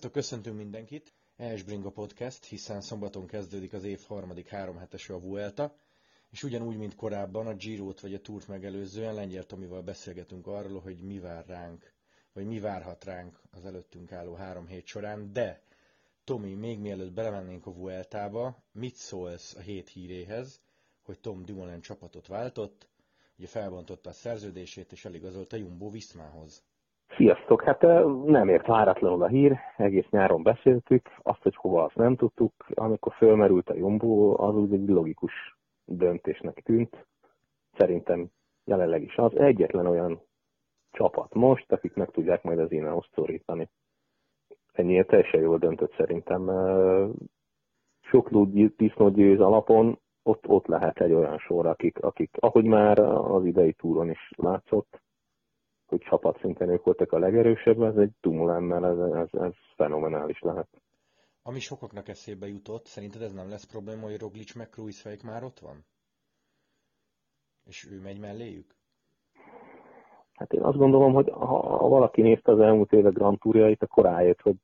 Sziasztok, köszöntünk mindenkit! Esbringa Podcast, hiszen szombaton kezdődik az év harmadik három hetese a Vuelta, és ugyanúgy, mint korábban a Giro-t vagy a Tourt megelőzően Lengyel Tomival beszélgetünk arról, hogy mi vár ránk, vagy mi várhat ránk az előttünk álló három hét során, de Tomi, még mielőtt belemennénk a Vueltába, mit szólsz a hét híréhez, hogy Tom Dumoulin csapatot váltott, ugye felbontotta a szerződését és eligazolta Jumbo Viszmához. Sziasztok! Hát nem ért váratlanul a hír, egész nyáron beszéltük, azt, hogy hova azt nem tudtuk. Amikor fölmerült a Jumbo, az úgy egy logikus döntésnek tűnt. Szerintem jelenleg is az egyetlen olyan csapat most, akik meg tudják majd az Ineos szorítani. Ennyi teljesen jól döntött szerintem. Sok disznót győz alapon, ott, ott lehet egy olyan sor, akik, akik, ahogy már az idei túron is látszott, hogy csapatszinten ők voltak a legerősebb, ez egy Dumulennel, ez, ez, ez fenomenális lehet. Ami sokaknak eszébe jutott, szerinted ez nem lesz probléma, hogy Roglic meg Kruisfejk már ott van? És ő megy melléjük? Hát én azt gondolom, hogy ha, ha valaki nézte az elmúlt évek Grand Tourjait, akkor rájött, hogy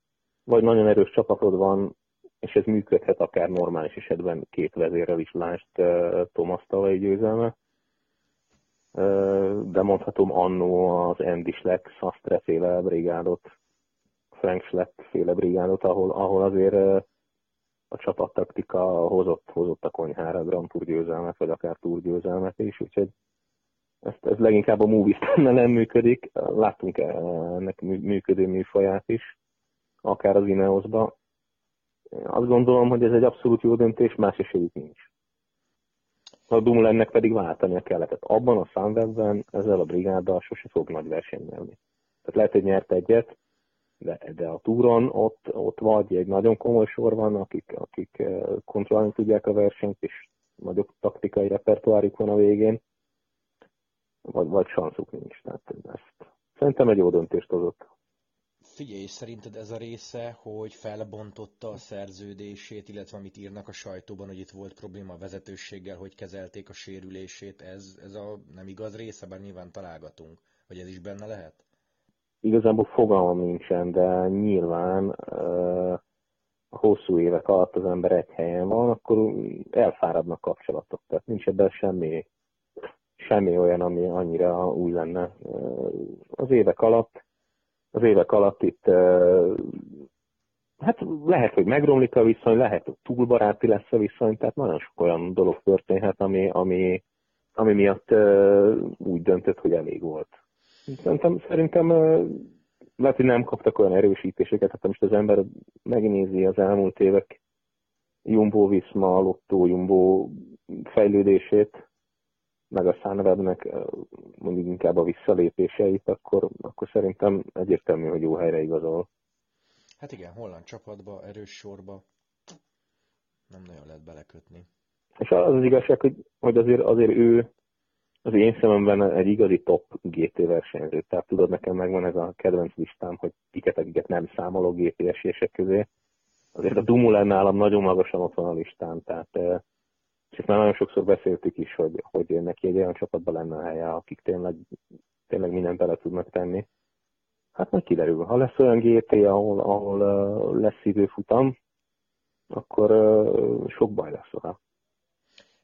vagy nagyon erős csapatod van, és ez működhet akár normális esetben két vezérrel is, lásd uh, Thomas tavalyi győzelme, de mondhatom annó az Andy Schleck, Sastre féle brigádot, Frank Schleck féle brigádot, ahol, ahol azért a csapattaktika hozott, hozott a konyhára Grand Tour győzelmet, vagy akár Tour győzelmet is, úgyhogy ezt, ez leginkább a movies nem működik. Láttunk ennek működő műfaját is, akár az Ineosba. Azt gondolom, hogy ez egy abszolút jó döntés, más esélyük nincs a Dumlennek pedig váltania kellett. Tehát abban a Sunwebben ezzel a brigáddal sose fog nagy versenyt nyerni. Tehát lehet, hogy nyert egyet, de, de a túron ott, ott vagy egy nagyon komoly sor van, akik, akik eh, kontrollálni tudják a versenyt, és nagyobb taktikai repertoárjuk van a végén, vagy, vagy sanszuk nincs. Tehát ezt szerintem egy jó döntést hozott. Figyelj, szerinted ez a része, hogy felbontotta a szerződését, illetve amit írnak a sajtóban, hogy itt volt probléma a vezetőséggel, hogy kezelték a sérülését, ez, ez a nem igaz része, bár nyilván találgatunk, hogy ez is benne lehet? Igazából fogalmam nincsen, de nyilván uh, hosszú évek alatt az ember egy helyen van, akkor elfáradnak kapcsolatok. Tehát nincs ebben semmi, semmi olyan, ami annyira új lenne. Uh, az évek alatt az évek alatt itt hát lehet, hogy megromlik a viszony, lehet, hogy túl baráti lesz a viszony, tehát nagyon sok olyan dolog történhet, ami, ami, ami miatt úgy döntött, hogy elég volt. Szerintem, szerintem lehet, hogy nem kaptak olyan erősítéseket, hát most az ember megnézi az elmúlt évek Jumbo Viszma, Lotto Jumbo fejlődését, meg a Sunwebnek mondjuk inkább a visszalépéseit, akkor, akkor szerintem egyértelmű, hogy jó helyre igazol. Hát igen, holland csapatba, erős sorba nem nagyon lehet belekötni. És az az igazság, hogy, hogy azért, azért ő az én szememben egy igazi top GT versenyző. Tehát tudod, nekem megvan ez a kedvenc listám, hogy kiket, akiket nem számolok GT esések közé. Azért a Dumoulin nálam nagyon magasan ott van a listán, tehát és ezt már nagyon sokszor beszéltük is, hogy, hogy neki egy olyan csapatban lenne a helye, akik tényleg, tényleg mindent bele tudnak tenni. Hát majd kiderül. Ha lesz olyan GT, ahol, ahol uh, lesz időfutam, akkor sok baj lesz vele.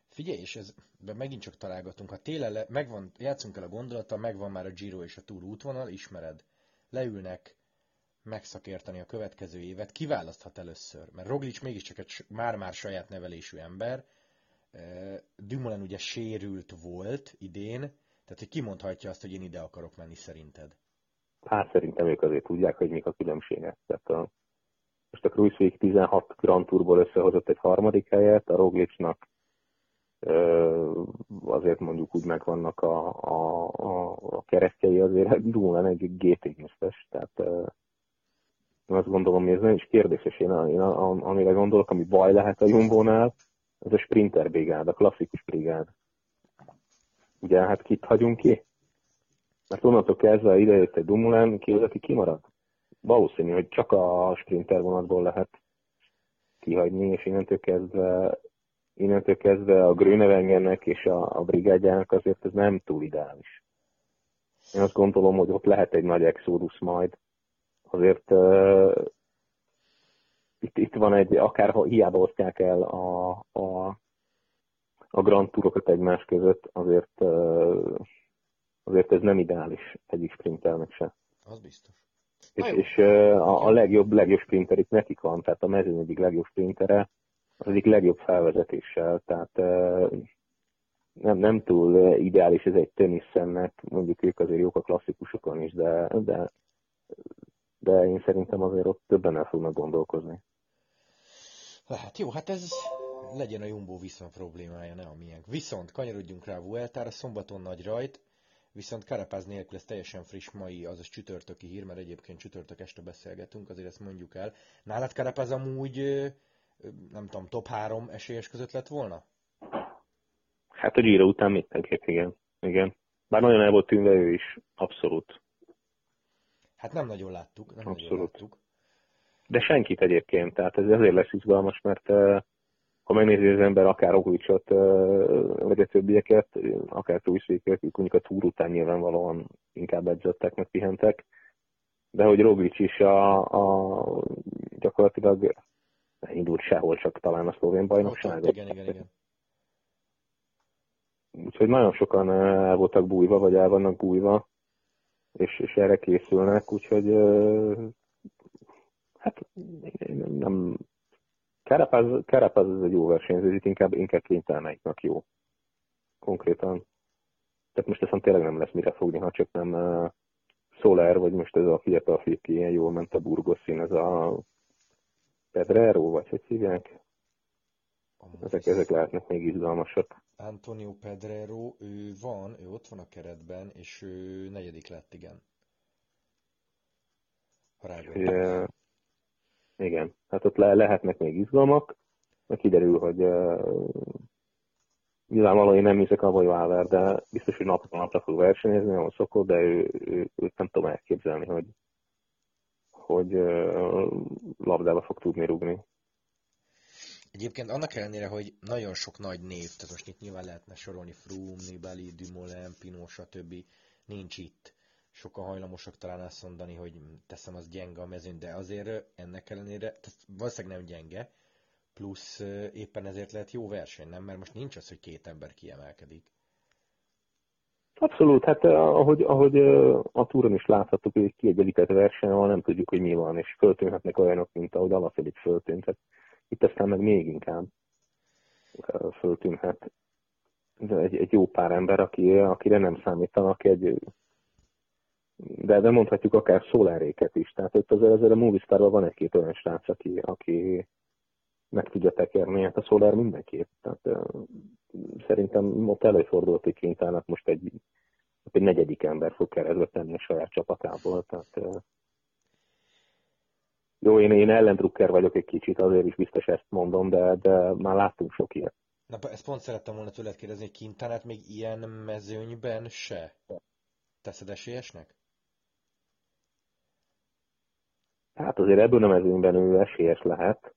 Figyelj, és ez, megint csak találgatunk. Ha télen le, megvan, játszunk el a gondolattal, megvan már a Giro és a Tour útvonal, ismered. Leülnek megszakérteni a következő évet, kiválaszthat először? Mert Roglic mégiscsak egy már-már saját nevelésű ember, Dumoulin ugye sérült volt idén, tehát hogy kimondhatja azt, hogy én ide akarok menni szerinted? Hát szerintem ők azért tudják, hogy mik a különbségek. Tehát a, most a Cruise 16 Grand Tourból összehozott egy harmadik helyet, a Roglicnak azért mondjuk úgy megvannak a, a, a, a keresztjei, azért Dumoulin egy GT győztes, tehát én azt gondolom, hogy ez nem is kérdéses. Én, én amire gondolok, ami baj lehet a Jumbo-nál, ez a sprinter brigád, a klasszikus brigád. Ugye, hát kit hagyunk ki? Mert onnantól kezdve idejött egy Dumulán, ki az, aki kimarad? Valószínű, hogy csak a sprinter vonatból lehet kihagyni, és innentől kezdve, innentől kezdve a Grönewengennek és a, a brigádjának azért ez nem túl ideális. Én azt gondolom, hogy ott lehet egy nagy exodus majd. Azért itt, itt van egy, akár hiába osztják el a, a, a Grand Tourokat egymás között, azért, azért ez nem ideális egyik sprinternek se. Az biztos. És, és a, a legjobb, legjobb sprinter itt nekik van, tehát a mezőny egyik legjobb sprintere, az egyik legjobb felvezetéssel, tehát nem, nem túl ideális ez egy teniszennek, mondjuk ők azért jók a klasszikusokon is, de, de, de én szerintem azért ott többen el fognak gondolkozni. Lehet, jó, hát ez legyen a Jumbo viszont problémája, ne a miénk. Viszont kanyarodjunk rá a Vueltára, szombaton nagy rajt, viszont Karapáz nélkül ez teljesen friss mai, azaz csütörtöki hír, mert egyébként csütörtök este beszélgetünk, azért ezt mondjuk el. Nálad Karapáz amúgy, nem tudom, top 3 esélyes között lett volna? Hát a Giro után mindenképp, igen. igen. Bár nagyon el volt tűnve ő is, abszolút. Hát nem nagyon láttuk. Nem abszolút. Nagyon láttuk. De senkit egyébként, tehát ez azért lesz izgalmas, mert ha megnézi az ember akár Oglicsot, vagy a többieket, akár Tújszéket, ők mondjuk a túr után nyilvánvalóan inkább edzettek, meg pihentek, de hogy Roglic is a, a gyakorlatilag indult sehol, csak talán a szlovén bajnokságot. Igen, igen, igen. Úgyhogy nagyon sokan el voltak bújva, vagy el vannak bújva, és, és erre készülnek, úgyhogy hát nem, Carapaz, Carapaz ez egy jó versenyző, itt inkább, inkább kényteleneiknek jó. Konkrétan. Tehát most ezt tényleg nem lesz mire fogni, ha csak nem uh, Soler, vagy most ez a fiatal ki ilyen jól ment a Burgoszin, ez a Pedrero, vagy hogy hívják? Ezek, ezek lehetnek még izgalmasak. Antonio Pedrero, ő van, ő ott van a keretben, és ő negyedik lett, igen. Ha igen, hát ott le, lehetnek még izgalmak, mert kiderül, hogy uh, nyilvánvalóan én nem hiszek abban, hogy Váver, de biztos, hogy napra napra fog versenyezni, ahol szokott, de ő, ő, őt nem tudom elképzelni, hogy, hogy uh, labdába fog tudni rugni. Egyébként annak ellenére, hogy nagyon sok nagy név, tehát most itt nyilván lehetne sorolni Froome, Nibali, Dumoulin, Pinot, stb. nincs itt sokan hajlamosak talán azt mondani, hogy teszem az gyenge a mezőn, de azért ennek ellenére, tehát valószínűleg nem gyenge, plusz éppen ezért lehet jó verseny, nem? Mert most nincs az, hogy két ember kiemelkedik. Abszolút, hát ahogy, ahogy a túron is láthattuk, hogy egy kiegyenlített verseny, ahol nem tudjuk, hogy mi van, és föltűnhetnek olyanok, mint ahogy Alafelik föltűnt. Tehát itt aztán meg még inkább föltűnhet egy, egy jó pár ember, aki, akire nem számítanak, egy de, de mondhatjuk akár szóláréket is. Tehát ott azért, azért a Movistarban van egy-két olyan srác, aki, aki meg tudja tekerni, hát a Solar mindenképp. Tehát szerintem ott előfordult, hogy kénytelenek most egy, egy negyedik ember fog keretbe tenni a saját csapatából. Tehát, jó, én, én ellendrukker vagyok egy kicsit, azért is biztos ezt mondom, de, de már láttunk sok ilyet. Na, ezt pont szerettem volna tőled kérdezni, hogy Quintanát még ilyen mezőnyben se teszed esélyesnek? Hát azért ebből a mezőnyben ő esélyes lehet.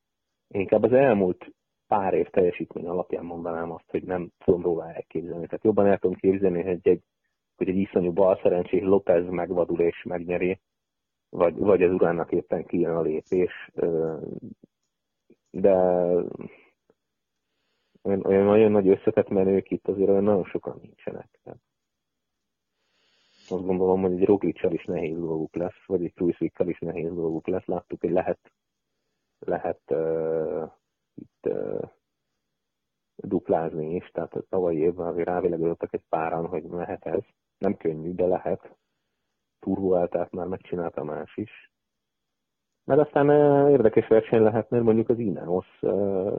Inkább az elmúlt pár év teljesítmény alapján mondanám azt, hogy nem tudom róla elképzelni. Tehát jobban el tudom képzelni, hogy egy, hogy egy iszonyú balszerencsés López megvadul és megnyeri, vagy, vagy az uránnak éppen kijön a lépés. De olyan, olyan nagyon nagy összetett menők itt azért olyan nagyon sokan nincsenek. Tehát azt gondolom, hogy egy Roglicsal is nehéz dolguk lesz, vagy egy Cruisikkel is nehéz dolguk lesz. Láttuk, hogy lehet, lehet uh, itt uh, duplázni is, tehát a tavalyi évben azért rávilegődöttek egy páran, hogy mehet ez. Nem könnyű, de lehet. Turboáltát már megcsinálta más is. Mert aztán uh, érdekes verseny lehet, mert mondjuk az Ineos uh,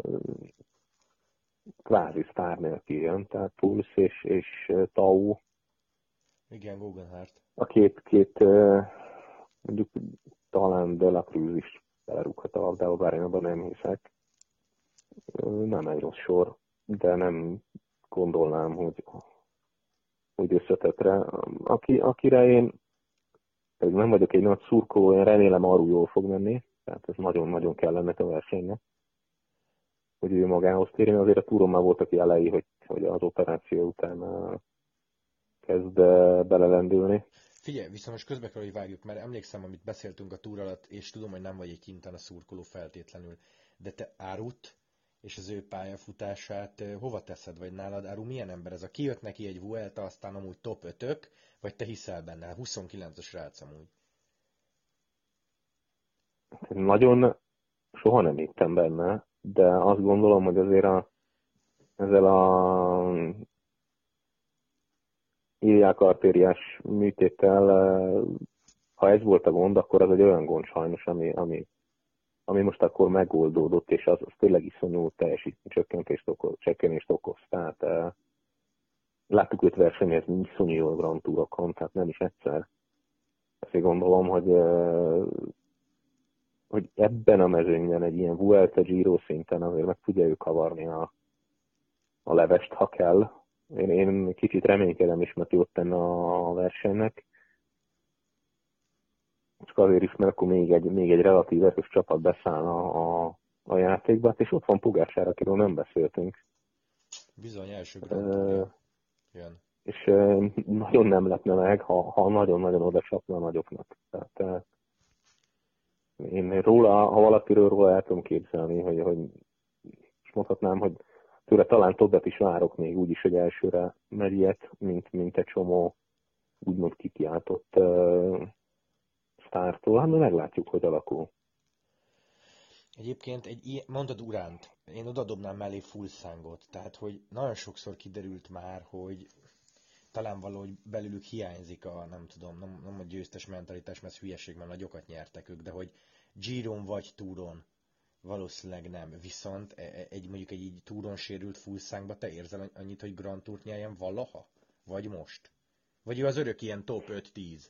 kvázi sztár nélkül jön, tehát Pulsz és, és Tau igen, Guggenhardt. A két, két mondjuk talán De La Cruz is belerúghat a labdába, bár én abban nem hiszek. Nem egy rossz sor, de nem gondolnám, hogy, hogy összetetre. Aki, akire én nem vagyok egy nagy szurkoló, én remélem arról jól fog menni, tehát ez nagyon-nagyon kell ennek a versenynek, hogy ő magához térjen. Azért a túron már voltak jelei, hogy, hogy az operáció után kezd belelendülni. Figyelj, viszont most közbe kell, hogy vágjuk, mert emlékszem, amit beszéltünk a túr alatt, és tudom, hogy nem vagy egy kinten a szurkoló feltétlenül, de te Árut és az ő pályafutását hova teszed, vagy nálad Áru milyen ember ez? A kijött neki egy Vuelta, aztán amúgy top 5 vagy te hiszel benne? 29-es rác amúgy. Nagyon soha nem hittem benne, de azt gondolom, hogy azért a, ezzel a iliák artériás műtéttel, ha ez volt a gond, akkor az egy olyan gond sajnos, ami, ami, ami most akkor megoldódott, és az, az tényleg iszonyú teljesítménycsökkentést okoz, csökkenést okoz. Tehát eh, láttuk őt versenyezni iszonyú jól Grand Tourokon, tehát nem is egyszer. Ezt gondolom, hogy, eh, hogy ebben a mezőnyben egy ilyen Vuelta Giro szinten azért meg tudja ő kavarni a, a levest, ha kell. Én, én kicsit reménykedem is, mert jót tenne a versenynek csak azért is, mert akkor még egy, még egy relatív erős csapat beszállna a, a játékba, hát és ott van Pugásár, akiről nem beszéltünk. Bizony, első uh, jön. És uh, nagyon nem lepne meg, ha, ha nagyon-nagyon oda csapna a nagyoknak. Tehát uh, én róla, ha valakiről róla el tudom képzelni, hogy, hogy és mondhatnám, hogy tőle talán többet is várok még úgy is, hogy elsőre ilyet, mint, mint egy csomó úgymond kikiáltott uh, sztártól, hát meglátjuk, hogy alakul. Egyébként egy ilyen, mondod Uránt, én odadobnám mellé Fulszángot, tehát hogy nagyon sokszor kiderült már, hogy talán valahogy belülük hiányzik a, nem tudom, nem, nem a győztes mentalitás, mert hülyeség, mert nagyokat nyertek ők, de hogy Giron vagy Túron valószínűleg nem. Viszont e, e, egy mondjuk egy így túron sérült Fulszánkba te érzel annyit, hogy Grand Tourt nyerjen valaha? Vagy most? Vagy ő az örök ilyen top 5-10?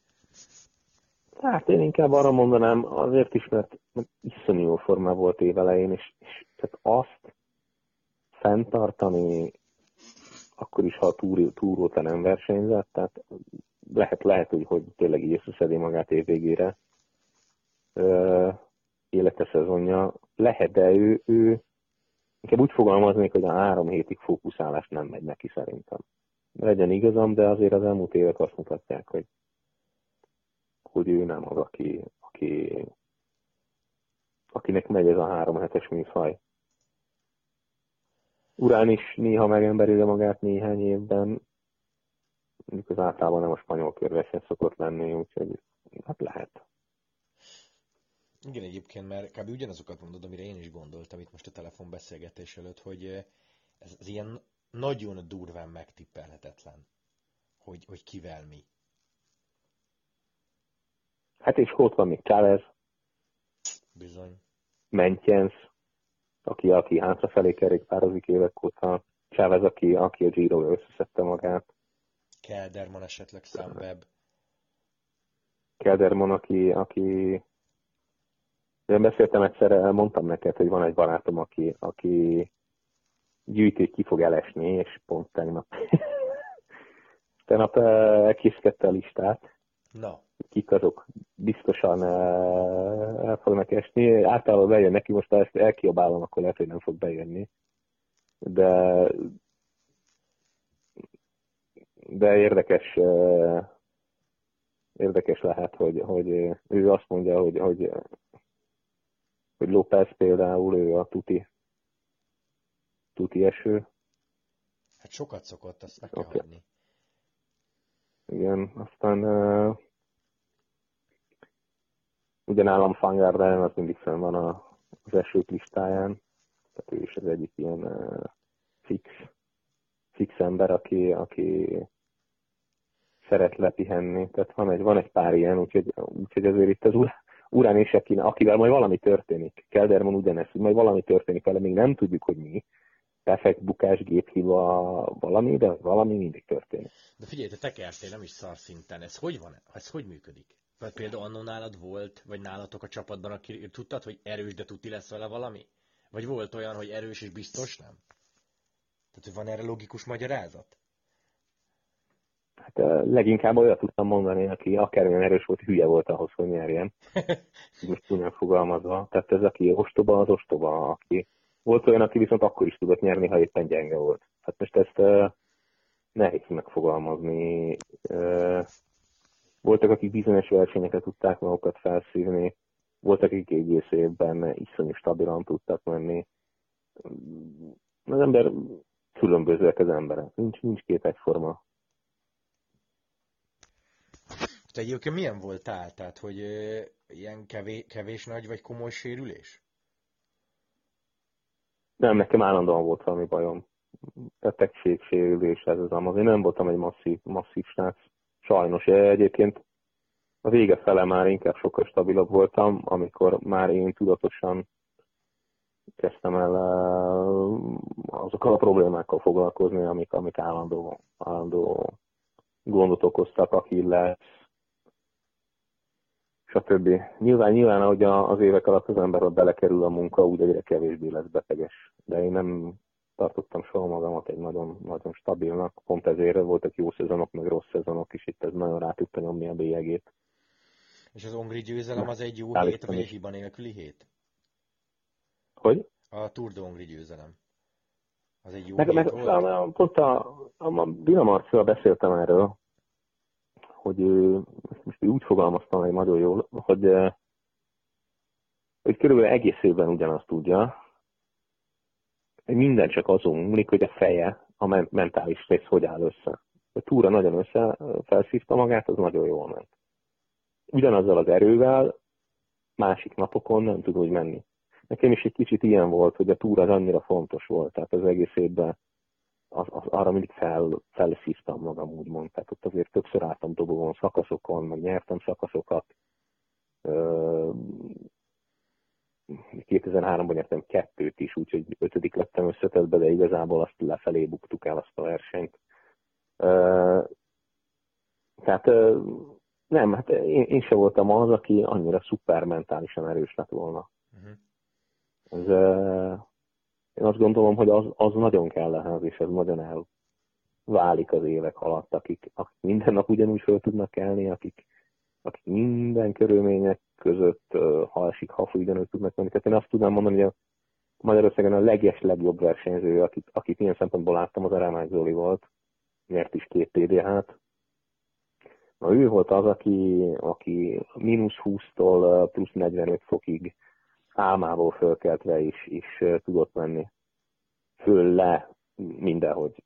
Hát én inkább arra mondanám, azért is, mert, mert iszonyú jó formá volt évelején, és, és tehát azt fenntartani, akkor is, ha a túr, túróta nem versenyzett, tehát lehet, lehet hogy, hogy tényleg így összeszedi magát évvégére élete szezonja. Lehet, de ő, ő inkább úgy fogalmaznék, hogy a három hétig fókuszálás nem megy neki szerintem. Legyen igazam, de azért az elmúlt évek azt mutatják, hogy hogy ő nem az, aki, aki, akinek megy ez a három hetes műfaj. Urán is néha megemberülje magát néhány évben, mondjuk az általában nem a spanyol körverseny szokott lenni, úgyhogy hát lehet. Igen, egyébként, mert kb. ugyanazokat mondod, amire én is gondoltam itt most a telefonbeszélgetés előtt, hogy ez, ez ilyen nagyon durván megtippelhetetlen, hogy, hogy kivel mi. Hát és ott van még Chávez. Bizony. Mentjens, aki, aki hátrafelé kerékpározik évek óta. Chávez, aki, aki a giro összeszedte magát. Kelderman esetleg Sunweb. Kelderman, aki, aki én beszéltem egyszer, mondtam neked, hogy van egy barátom, aki, aki gyűjti, ki fog elesni, és pont tegnap tegnap elkészkedte a listát. Na kik azok biztosan eh, el fognak esni. Általában bejön neki, most ha ezt elkiabálom, akkor lehet, hogy nem fog bejönni. De de érdekes eh, érdekes lehet, hogy, hogy ő azt mondja, hogy, hogy, hogy López például ő a tuti, tuti eső. Hát sokat szokott, azt meg kell okay. hagyni. Igen, aztán uh, Ugyanállom Fangarden, az mindig fenn van a, az esők listáján, tehát ő is az egyik ilyen uh, fix, fix ember, aki, aki szeret lepihenni. Tehát van egy, van egy pár ilyen, úgyhogy, úgyhogy azért itt az urán és akivel majd valami történik. Kelderman ugyanezt, hogy majd valami történik vele, még nem tudjuk, hogy mi. Perfekt bukás, géphiba, valami, de valami mindig történik. De figyelj, te tekertél nem is szar szinten. Ez hogy van? Ez hogy működik? Vagy például annó nálad volt, vagy nálatok a csapatban, aki tudtad, hogy erős, de tuti lesz vele valami? Vagy volt olyan, hogy erős és biztos nem? Tehát, hogy van erre logikus magyarázat? Hát leginkább olyat tudtam mondani, aki akármilyen erős volt, hülye volt ahhoz, hogy nyerjen. Most tudnám fogalmazva. Tehát ez, aki ostoba, az ostoba. Aki... Volt olyan, aki viszont akkor is tudott nyerni, ha éppen gyenge volt. Hát most ezt uh, nehéz megfogalmazni. Uh, voltak, akik bizonyos versenyeket tudták magukat felszívni, voltak, akik egész évben iszonyú stabilan tudtak menni. Az ember különbözőek az emberek. Nincs, nincs két egyforma. Te egyébként milyen voltál? Tehát, hogy ilyen kevés, kevés nagy vagy komoly sérülés? Nem, nekem állandóan volt valami bajom. Betegség, sérülés, ez az amaz. Én nem voltam egy masszív, masszív srác. Sajnos egyébként a vége fele már inkább sokkal stabilabb voltam, amikor már én tudatosan kezdtem el azokkal a problémákkal foglalkozni, amik, amik állandó, állandó gondot okoztak, Achilles, stb. Nyilván, nyilván, ahogy az évek alatt az ember belekerül a munka, úgy egyre kevésbé lesz beteges. De én nem tartottam soha magamat egy nagyon, nagyon stabilnak, pont ezért voltak jó szezonok, meg rossz szezonok is, itt ez nagyon rá tudta nyomni a bélyegét. És az Ongri győzelem az egy jó hét, vagy egy hiba nélküli hét? Hogy? A Tour de Hongri győzelem. Az egy jó meg, meg, volt? A, pont a, a, a beszéltem erről, hogy most úgy fogalmaztam meg nagyon jól, hogy, hogy körülbelül egész évben ugyanazt tudja, hogy minden csak azon múlik, hogy a feje, a mentális rész hogy áll össze. A túra nagyon össze felszívta magát, az nagyon jól ment. Ugyanazzal az erővel másik napokon nem tud úgy menni. Nekem is egy kicsit ilyen volt, hogy a túra az annyira fontos volt, tehát az egész évben az, az, arra mindig fel, felszívtam magam, úgymond. Tehát ott azért többször álltam dobogón szakaszokon, meg nyertem szakaszokat. 2003-ban nyertem kettőt is, úgyhogy ötödik lettem összetetbe, de igazából azt lefelé buktuk el azt a versenyt. Tehát nem, hát én, én sem voltam az, aki annyira szuper mentálisan erős lett volna. Uh-huh. Ez, én azt gondolom, hogy az, az nagyon kell ehhez, és ez nagyon elválik az évek alatt, akik, akik minden nap ugyanúgy föl tudnak kelni, akik, akik minden körülmények között, ha esik, ha fúj, ugyanúgy tudnak menni. Tehát én azt tudnám mondani, hogy a Magyarországon a leges, legjobb versenyző, akit, akit ilyen szempontból láttam, az Eremány Zoli volt, nyert is két TDH-t. Na, ő volt az, aki, aki mínusz 20-tól plusz 45 fokig álmából fölkeltve is, is tudott menni. Föl le mindenhogy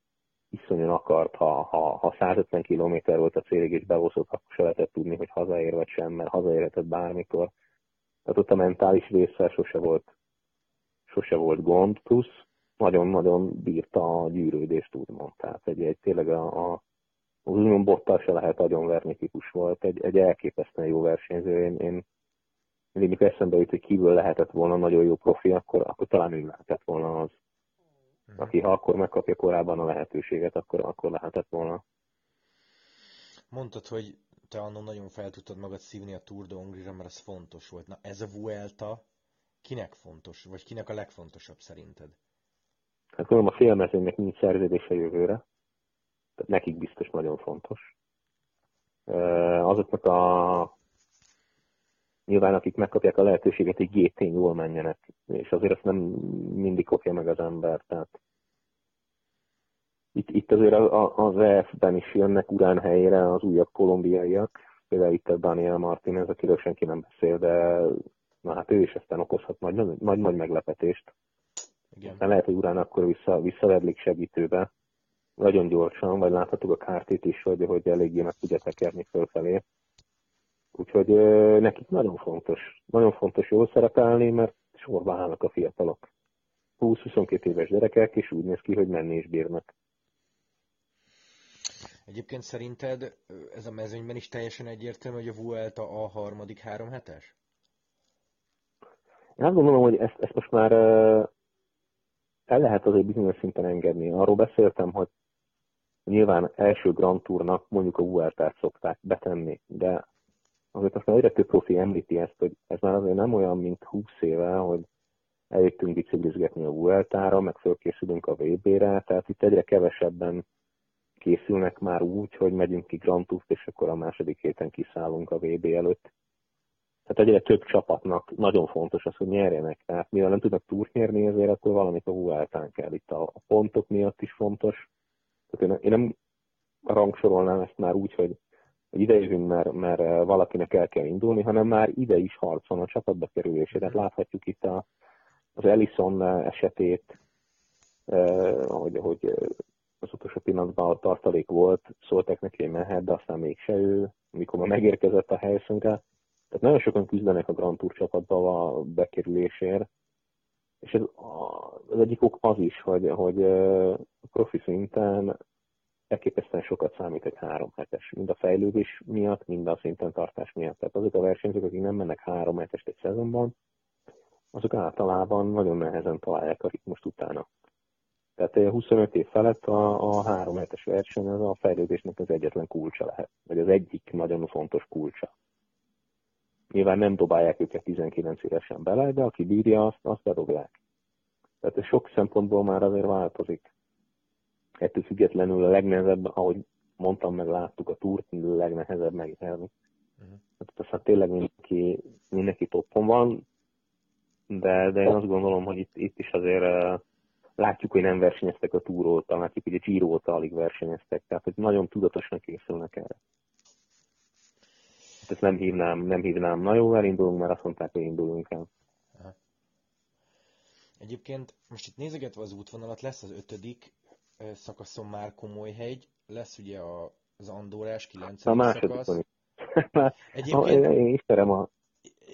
iszonyan akart, ha, ha, ha 150 km volt a célig és behozott, akkor se lehetett tudni, hogy hazaér vagy sem, mert hazaérhetett bármikor. Tehát ott a mentális része sose volt, sose volt gond, plusz nagyon-nagyon bírta a gyűrődést, úgymond. Tehát egy, egy tényleg a, a az úgymond bottal se lehet agyonverni típus volt, egy, egy elképesztően jó versenyző. Én, én mindig mikor eszembe jut, hogy kívül lehetett volna nagyon jó profi, akkor, akkor talán ő lehetett volna az. Mhm. Aki ha akkor megkapja korábban a lehetőséget, akkor, akkor lehetett volna. Mondtad, hogy te annól nagyon fel tudtad magad szívni a Tour de Hongrie-ra, mert ez fontos volt. Na ez a Vuelta kinek fontos, vagy kinek a legfontosabb szerinted? Hát gondolom a félmezőnynek nincs szerződése jövőre, tehát nekik biztos nagyon fontos. Azoknak a nyilván akik megkapják a lehetőséget, hogy gt jól menjenek, és azért ezt nem mindig kopja meg az ember, tehát itt, itt azért az EF-ben is jönnek urán helyére az újabb kolumbiaiak, például itt a Daniel Martinez, akiről senki nem beszél, de na hát ő is aztán okozhat nagy, nagy, nagy meglepetést. Igen. Aztán lehet, hogy urán akkor vissza, visszavedlik segítőbe, nagyon gyorsan, vagy láthatók a kártét is, hogy, hogy eléggé meg tudja tekerni fölfelé. Úgyhogy nekik nagyon fontos, nagyon fontos jól szerepelni, mert sorba állnak a fiatalok. 20-22 éves gyerekek, és úgy néz ki, hogy menni is bírnak. Egyébként szerinted ez a mezőnyben is teljesen egyértelmű, hogy a Vuelta a harmadik három hetes? Én azt gondolom, hogy ezt, ezt most már el lehet azért bizonyos szinten engedni. Arról beszéltem, hogy nyilván első Grand Tournak mondjuk a Vuelta-t szokták betenni, de azért aztán egyre több profi említi ezt, hogy ez már azért nem olyan, mint 20 éve, hogy eljöttünk biciklizgetni a Vueltára, meg fölkészülünk a VB-re, tehát itt egyre kevesebben készülnek már úgy, hogy megyünk ki Grand Tour-t, és akkor a második héten kiszállunk a VB előtt. Tehát egyre több csapatnak nagyon fontos az, hogy nyerjenek. Tehát mivel nem tudnak túrt nyerni, ezért akkor valamit a Vueltán kell. Itt a pontok miatt is fontos. Tehát én, én nem rangsorolnám ezt már úgy, hogy hogy ide jövünk, mert, mert valakinek el kell indulni, hanem már ide is harc van a csapatba kerülésére. Hát láthatjuk itt a, az Ellison esetét, eh, hogy, hogy az utolsó pillanatban a tartalék volt, szóltak neki, hogy mehet, de aztán mégse ő, mikor már megérkezett a helyszínkre. Tehát nagyon sokan küzdenek a Grand Tour csapatba a bekerülésért, és ez az egyik ok az is, hogy, hogy profi szinten elképesztően sokat számít egy három hetes, mind a fejlődés miatt, mind a szinten tartás miatt. Tehát azok a versenyzők, akik nem mennek három hetest egy szezonban, azok általában nagyon nehezen találják a ritmust utána. Tehát 25 év felett a, a három hetes verseny az a fejlődésnek az egyetlen kulcsa lehet, vagy az egyik nagyon fontos kulcsa. Nyilván nem dobálják őket 19 évesen bele, de aki bírja, azt, azt bedobják. Tehát ez sok szempontból már azért változik. Ettől függetlenül a legnehezebb, ahogy mondtam, meg láttuk a túrt, a legnehezebb megnyerni. Uh-huh. Hát aztán tényleg mindenki, mindenki toppon van, de, de én azt gondolom, hogy itt, itt is azért uh, látjuk, hogy nem versenyeztek a túr óta, látjuk, hogy a Giro óta alig versenyeztek, tehát hogy nagyon tudatosan készülnek erre. Hát ezt nem hívnám, nem hívnám, na jó, elindulunk, mert azt mondták, hogy indulunk el. Aha. Egyébként most itt nézegetve az útvonalat, lesz az ötödik szakaszon már komoly hegy, lesz ugye az Andorás 9. A második szakasz. Egyébként... Én ismerem a,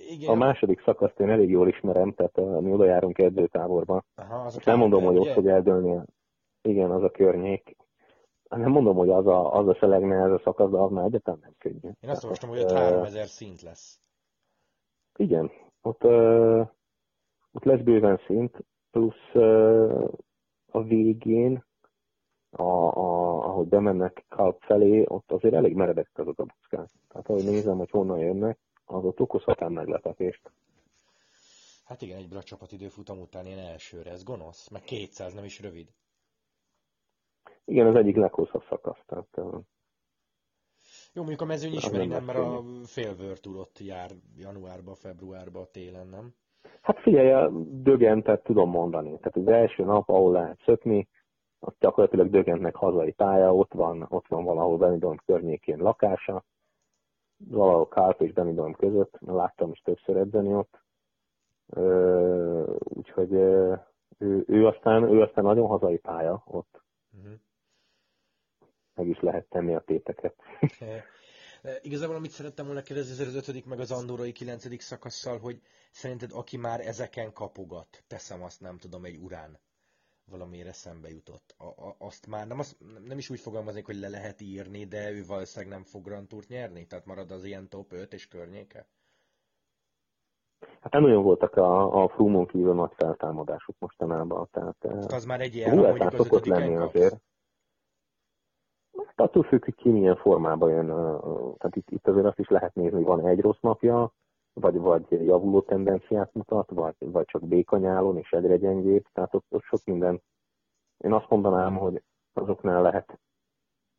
igen. A második szakaszt én elég jól ismerem, tehát mi oda járunk edzőtáborba. Aha, az nem mondom, hogy ott fog eldőlni. Igen, az a környék. Nem mondom, hogy az a, az a ez a szakasz, de az már egyetem nem könnyű. Én azt olvastam, hogy ott 3000 szint lesz. Igen, ott, uh, ott lesz bőven szint, plusz uh, a végén, a, a, ahogy bemennek Kalp felé, ott azért elég meredek azok a buckák. Tehát ahogy nézem, hogy honnan jönnek, az ott okozhat ám meglepetést. Hát igen, egyből a csapatidő futam után ilyen elsőre, ez gonosz, meg 200 nem is rövid. Igen, az egyik leghosszabb szakasz, tehát... Jó, mondjuk a mezőny ismeri, nem, mert a fél ott jár januárba, februárba, télen, nem? Hát figyelj, a dögentet tudom mondani. Tehát az első nap, ahol lehet szökni, az gyakorlatilag dögentnek hazai pálya, ott van, ott van valahol Benidorm környékén lakása, valahol Kálp és Benidorm között, láttam is többször edzeni ott. Úgyhogy ő, ő, aztán, ő aztán nagyon hazai pálya ott. Uh-huh. Meg is lehet tenni a téteket. Igazából amit szerettem volna kérdezni az ötödik meg az Andorai kilencedik szakasszal, hogy szerinted aki már ezeken kapogat, teszem azt nem tudom, egy urán, valamiért eszembe jutott. A, a, azt már nem, az, nem is úgy fogalmaznék, hogy le lehet írni, de ő valószínűleg nem fog Grand Tourt nyerni? Tehát marad az ilyen top 5 és környéke? Hát nem olyan voltak a, a Frumon kívül nagy feltámadások mostanában. Tehát, hát az már egy ilyen, mondjuk az szokott lenni azért. Hát attól függ, hogy ki milyen formában jön. Tehát itt, itt azért azt is lehet nézni, hogy van egy rossz napja, vagy, vagy javuló tendenciát mutat, vagy, vagy csak békanyálon és egyre gyengébb, tehát ott, ott sok minden. Én azt mondanám, hogy azoknál lehet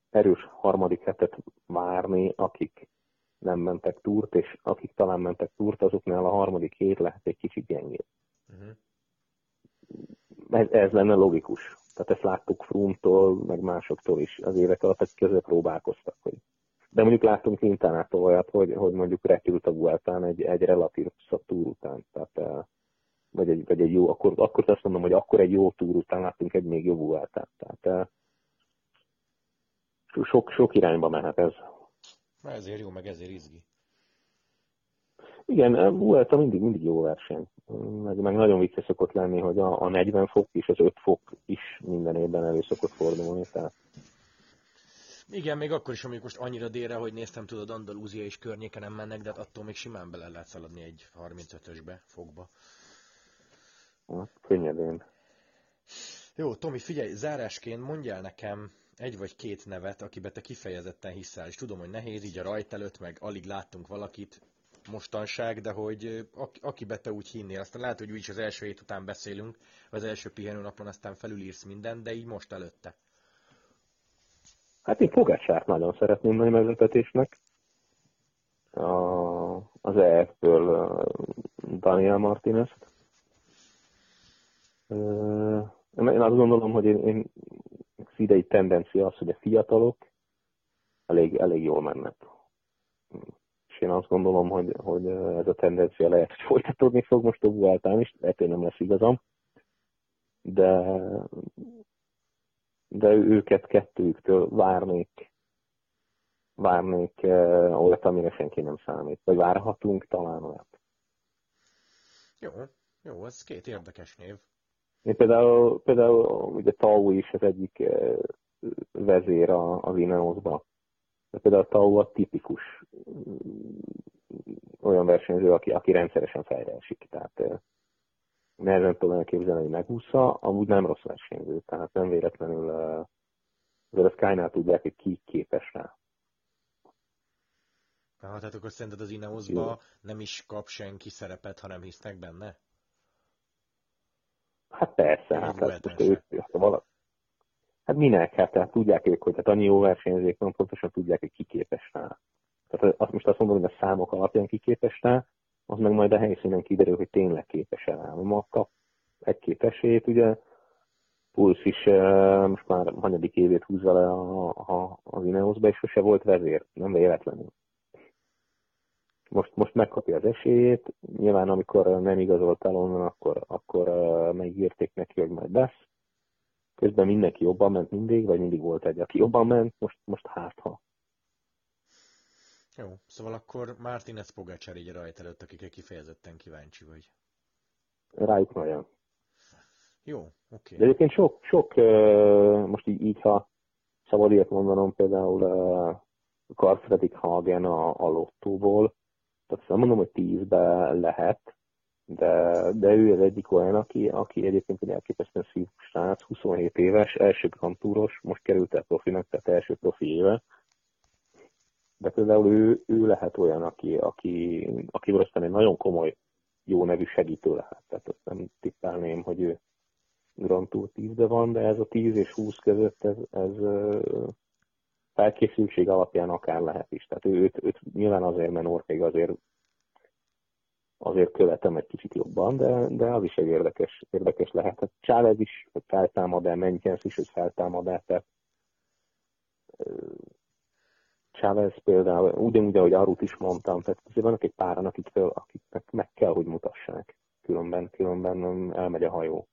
erős harmadik hetet várni, akik nem mentek túrt, és akik talán mentek túrt, azoknál a harmadik hét lehet egy kicsit gyengébb. Uh-huh. Ez, ez lenne logikus. Tehát ezt láttuk Frumtól, meg másoktól is az évek alatt, akik között próbálkoztak, hogy de mondjuk láttunk Quintanától olyat, hogy, hogy mondjuk repült a Vueltán egy, egy relatív túr után. Tehát, eh, vagy egy, vagy egy jó, akkor, akkor azt mondom, hogy akkor egy jó túr után láttunk egy még jobb Vueltát. Tehát eh, sok, sok irányba mehet ez. Ezért jó, meg ezért izgi. Igen, eh, Vuelta mindig, mindig jó verseny. Meg, meg nagyon vicces szokott lenni, hogy a, a 40 fok és az 5 fok is minden évben elő szokott fordulni. Tehát igen, még akkor is, amikor most annyira délre, hogy néztem, tudod, Andalúzia és környéke nem mennek, de hát attól még simán bele lehet szaladni egy 35-ösbe, fogba. Könnyedén. Jó, Tomi, figyelj, zárásként mondjál nekem egy vagy két nevet, akibe te kifejezetten hiszel, és tudom, hogy nehéz így a rajt előtt, meg alig láttunk valakit mostanság, de hogy akibe te úgy hinnél, aztán lehet, hogy úgy is az első hét után beszélünk, az első pihenőnapon aztán felülírsz mindent, de így most előtte. Hát én Pogácsárt nagyon szeretném nagy meglepetésnek. A, az EF-ből Daniel Martinez-t. Én azt gondolom, hogy én, én az idei tendencia az, hogy a fiatalok elég, elég jól mennek. és én azt gondolom, hogy, hogy ez a tendencia lehet, hogy folytatódni fog most a Vueltán is, lehet, hogy nem lesz igazam, de, de őket kettőjüktől várnék, várnék olyat, amire senki nem számít, vagy várhatunk talán olyat. Jó, jó, ez két érdekes név. Én például, például ugye Tau is az egyik vezér az Ineosba. De például a Tau a tipikus olyan versenyző, aki, aki rendszeresen fejre esik. Tehát nehezen tudom elképzelni, hogy megúszza, amúgy nem rossz versenyző, tehát nem véletlenül azért a Sky-nál tudják, hogy ki képes rá. Aha, tehát akkor szerinted az Ineosba nem is kap senki szerepet, ha nem hisznek benne? Hát persze, hát, hát most ők, valaki, Hát minek? Hát tehát tudják ők, hogy hát annyi jó versenyzők van, pontosan tudják, hogy ki képes rá. Tehát azt most azt mondom, hogy a számok alapján ki képes rá, az meg majd a helyszínen kiderül, hogy tényleg képes-e rá. Ma kap egy-két esélyt, ugye, Pulsz is most már hanyadik évét húzza le a, a, az Ineosba, és sose volt vezér, nem véletlenül. Most, most megkapja az esélyét, nyilván amikor nem igazolt el onnan, akkor, akkor megírték neki, hogy majd lesz Közben mindenki jobban ment mindig, vagy mindig volt egy, aki jobban ment, most, most hát ha. Jó, szóval akkor Martinez Pogacar így rajta előtt, akikre kifejezetten kíváncsi vagy. Rájuk nagyon. Jó, oké. Okay. De egyébként sok, sok most így, így ha szabad ilyet mondanom, például Carl Fredrik Hagen a, a lottóból, tehát nem mondom, hogy tízbe lehet, de, de ő az egyik olyan, aki, aki egyébként egy elképesztően szívú srác, 27 éves, első kantúros, most került el profinak, tehát első profi éve. De például ő, ő lehet olyan, aki, aki, aki aztán egy nagyon komoly, jó nevű segítő lehet. Tehát azt nem tippelném, hogy ő Grand Tour 10 van, de ez a 10 és 20 között ez, ez felkészültség alapján akár lehet is. Tehát ő, őt, őt nyilván azért, mert Norvég azért azért követem egy kicsit jobban, de, de az is egy érdekes, érdekes lehet. Hát Chávez is, hogy feltámad-e, Menykens is, hogy feltámad-e, tehát Chávez például, ugyanúgy, ahogy Arut is mondtam, tehát azért vannak egy páran, akikről, akiknek meg kell, hogy mutassák. Különben, különben elmegy a hajó.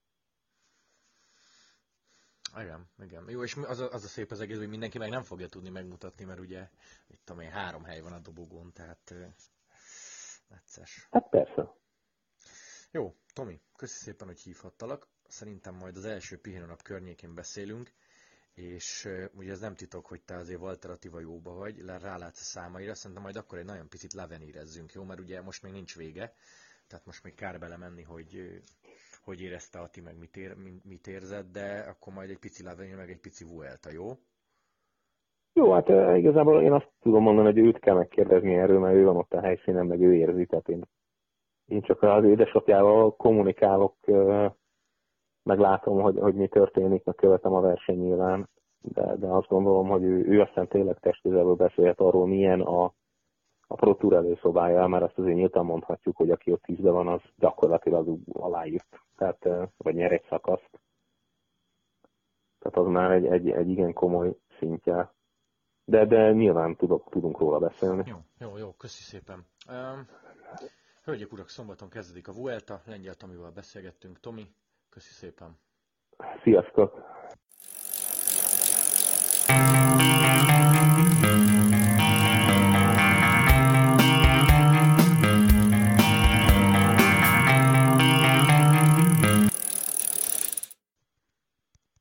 Igen, igen. Jó, és az a, az a szép az egész, hogy mindenki meg nem fogja tudni megmutatni, mert ugye, itt tudom én, három hely van a dobogón, tehát Necces. Hát persze. Jó, Tomi, köszi szépen, hogy hívhattalak. Szerintem majd az első pihenőnap környékén beszélünk, és ugye ez nem titok, hogy te azért Walter Attiva jóba vagy, rálátsz a számaira, szerintem majd akkor egy nagyon picit levenírezzünk, jó? Mert ugye most még nincs vége, tehát most még kár belemenni, hogy hogy érezte Ati, meg mit, ér, mit érzett, de akkor majd egy pici levenír, meg egy pici Vuelta, jó? Jó, hát igazából én azt tudom mondani, hogy őt kell megkérdezni erről, mert ő van ott a helyszínen, meg ő érzi, tehát én, én csak az édesapjával kommunikálok, meg látom, hogy, hogy mi történik, meg követem a verseny nyilván, de, de azt gondolom, hogy ő, ő aztán tényleg testközelből beszélhet arról, milyen a, a Pro Tour előszobája, mert azt azért nyíltan mondhatjuk, hogy aki ott tízbe van, az gyakorlatilag aláírt, tehát, vagy nyer egy szakaszt. Tehát az már egy, egy, egy igen komoly szintje de, de nyilván tudok, tudunk róla beszélni. Jó, jó, jó, köszi szépen. Um, hölgyek, urak, szombaton kezdődik a Vuelta, lengyel Tomival beszélgettünk. Tomi, Köszi szépen. Sziasztok!